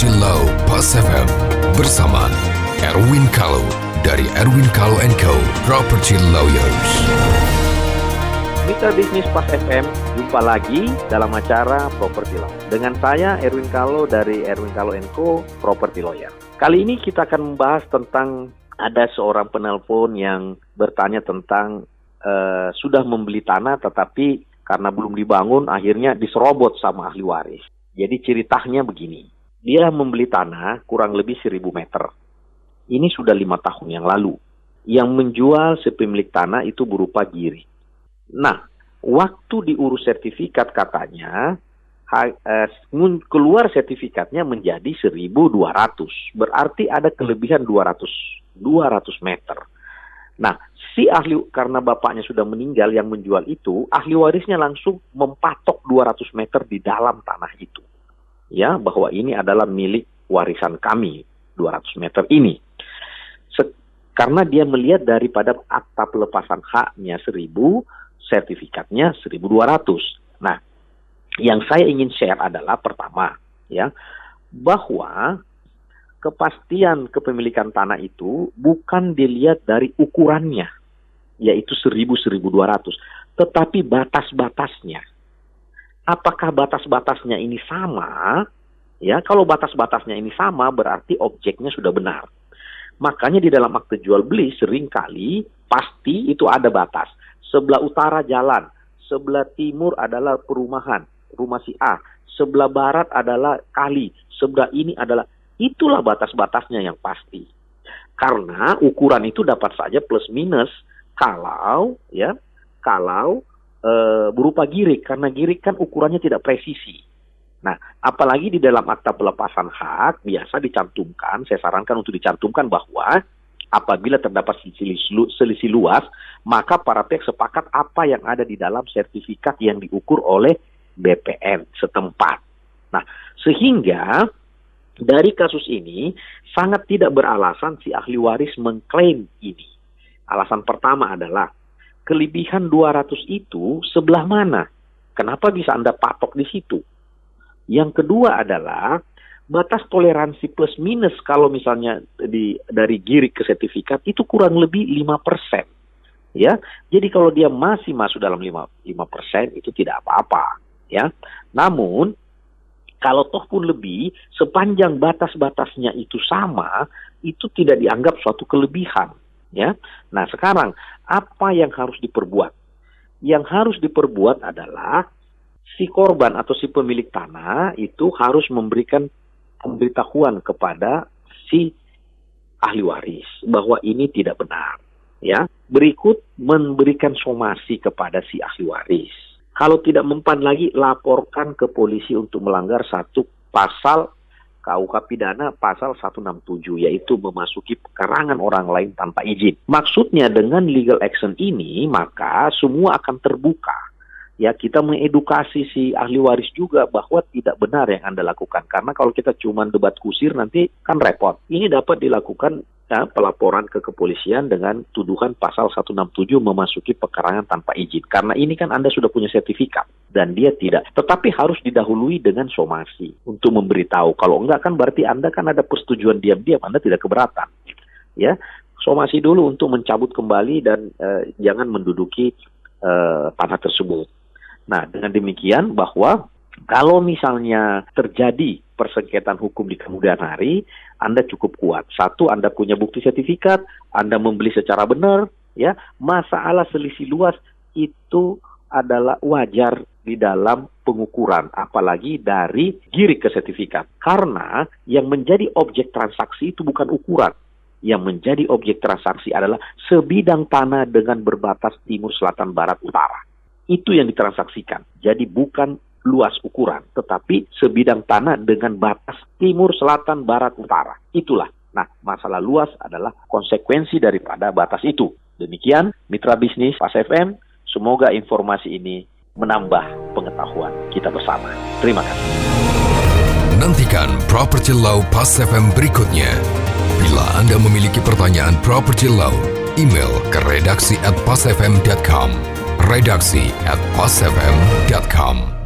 Property Law Pas FM bersama Erwin Kalau dari Erwin Kalau Co Property Lawyers. Mitra bisnis Pas FM, jumpa lagi dalam acara Property Law. Dengan saya Erwin Kalau dari Erwin Kalau Co Property Lawyer. Kali ini kita akan membahas tentang ada seorang penelpon yang bertanya tentang uh, sudah membeli tanah tetapi karena belum dibangun akhirnya diserobot sama ahli waris. Jadi ceritanya begini, dia membeli tanah kurang lebih 1000 meter. Ini sudah lima tahun yang lalu. Yang menjual sepemilik tanah itu berupa giri. Nah, waktu diurus sertifikat katanya, eh, keluar sertifikatnya menjadi 1200. Berarti ada kelebihan 200, 200 meter. Nah, si ahli karena bapaknya sudah meninggal yang menjual itu, ahli warisnya langsung mempatok 200 meter di dalam tanah itu. Ya, bahwa ini adalah milik warisan kami 200 meter ini. Karena dia melihat daripada akta pelepasan haknya 1000, sertifikatnya 1200. Nah, yang saya ingin share adalah pertama, ya, bahwa kepastian kepemilikan tanah itu bukan dilihat dari ukurannya, yaitu 1000-1200, tetapi batas-batasnya. Apakah batas-batasnya ini sama? Ya, kalau batas-batasnya ini sama berarti objeknya sudah benar. Makanya di dalam akte jual beli sering kali pasti itu ada batas. Sebelah utara jalan, sebelah timur adalah perumahan, rumah si A, sebelah barat adalah kali, sebelah ini adalah itulah batas-batasnya yang pasti. Karena ukuran itu dapat saja plus minus kalau ya kalau e, berupa girik karena girik kan ukurannya tidak presisi. Nah, apalagi di dalam akta pelepasan hak biasa dicantumkan, saya sarankan untuk dicantumkan bahwa apabila terdapat selisih luas, maka para pihak sepakat apa yang ada di dalam sertifikat yang diukur oleh BPN setempat. Nah, sehingga dari kasus ini sangat tidak beralasan si ahli waris mengklaim ini. Alasan pertama adalah kelebihan 200 itu sebelah mana? Kenapa bisa Anda patok di situ? Yang kedua adalah batas toleransi plus minus kalau misalnya di dari girik ke sertifikat itu kurang lebih 5%. Ya. Jadi kalau dia masih masuk dalam 5 5% itu tidak apa-apa, ya. Namun kalau toh pun lebih, sepanjang batas-batasnya itu sama, itu tidak dianggap suatu kelebihan ya. Nah, sekarang apa yang harus diperbuat? Yang harus diperbuat adalah si korban atau si pemilik tanah itu harus memberikan pemberitahuan kepada si ahli waris bahwa ini tidak benar, ya. Berikut memberikan somasi kepada si ahli waris. Kalau tidak mempan lagi, laporkan ke polisi untuk melanggar satu pasal KUK pidana pasal 167 yaitu memasuki pekarangan orang lain tanpa izin. Maksudnya dengan legal action ini maka semua akan terbuka. Ya kita mengedukasi si ahli waris juga bahwa tidak benar yang Anda lakukan karena kalau kita cuma debat kusir nanti kan repot. Ini dapat dilakukan ya, pelaporan ke kepolisian dengan tuduhan pasal 167 memasuki pekarangan tanpa izin. Karena ini kan Anda sudah punya sertifikat dan dia tidak. Tetapi harus didahului dengan somasi untuk memberitahu. Kalau enggak kan berarti Anda kan ada persetujuan diam-diam, Anda tidak keberatan. Ya, somasi dulu untuk mencabut kembali dan uh, jangan menduduki uh, tanah tersebut. Nah, dengan demikian bahwa kalau misalnya terjadi persengketaan hukum di kemudian hari, Anda cukup kuat. Satu, Anda punya bukti sertifikat, Anda membeli secara benar, ya. Masalah selisih luas itu adalah wajar di dalam pengukuran, apalagi dari girik ke sertifikat. Karena yang menjadi objek transaksi itu bukan ukuran. Yang menjadi objek transaksi adalah sebidang tanah dengan berbatas timur, selatan, barat, utara. Itu yang ditransaksikan. Jadi bukan luas ukuran, tetapi sebidang tanah dengan batas timur, selatan, barat, utara. Itulah. Nah, masalah luas adalah konsekuensi daripada batas itu. Demikian, mitra bisnis Pas FM, semoga informasi ini menambah pengetahuan kita bersama. Terima kasih. Nantikan Property Law Pas FM berikutnya. Bila Anda memiliki pertanyaan Property Law, email ke redaksi at pasfm.com. Redaksi at pasfm.com.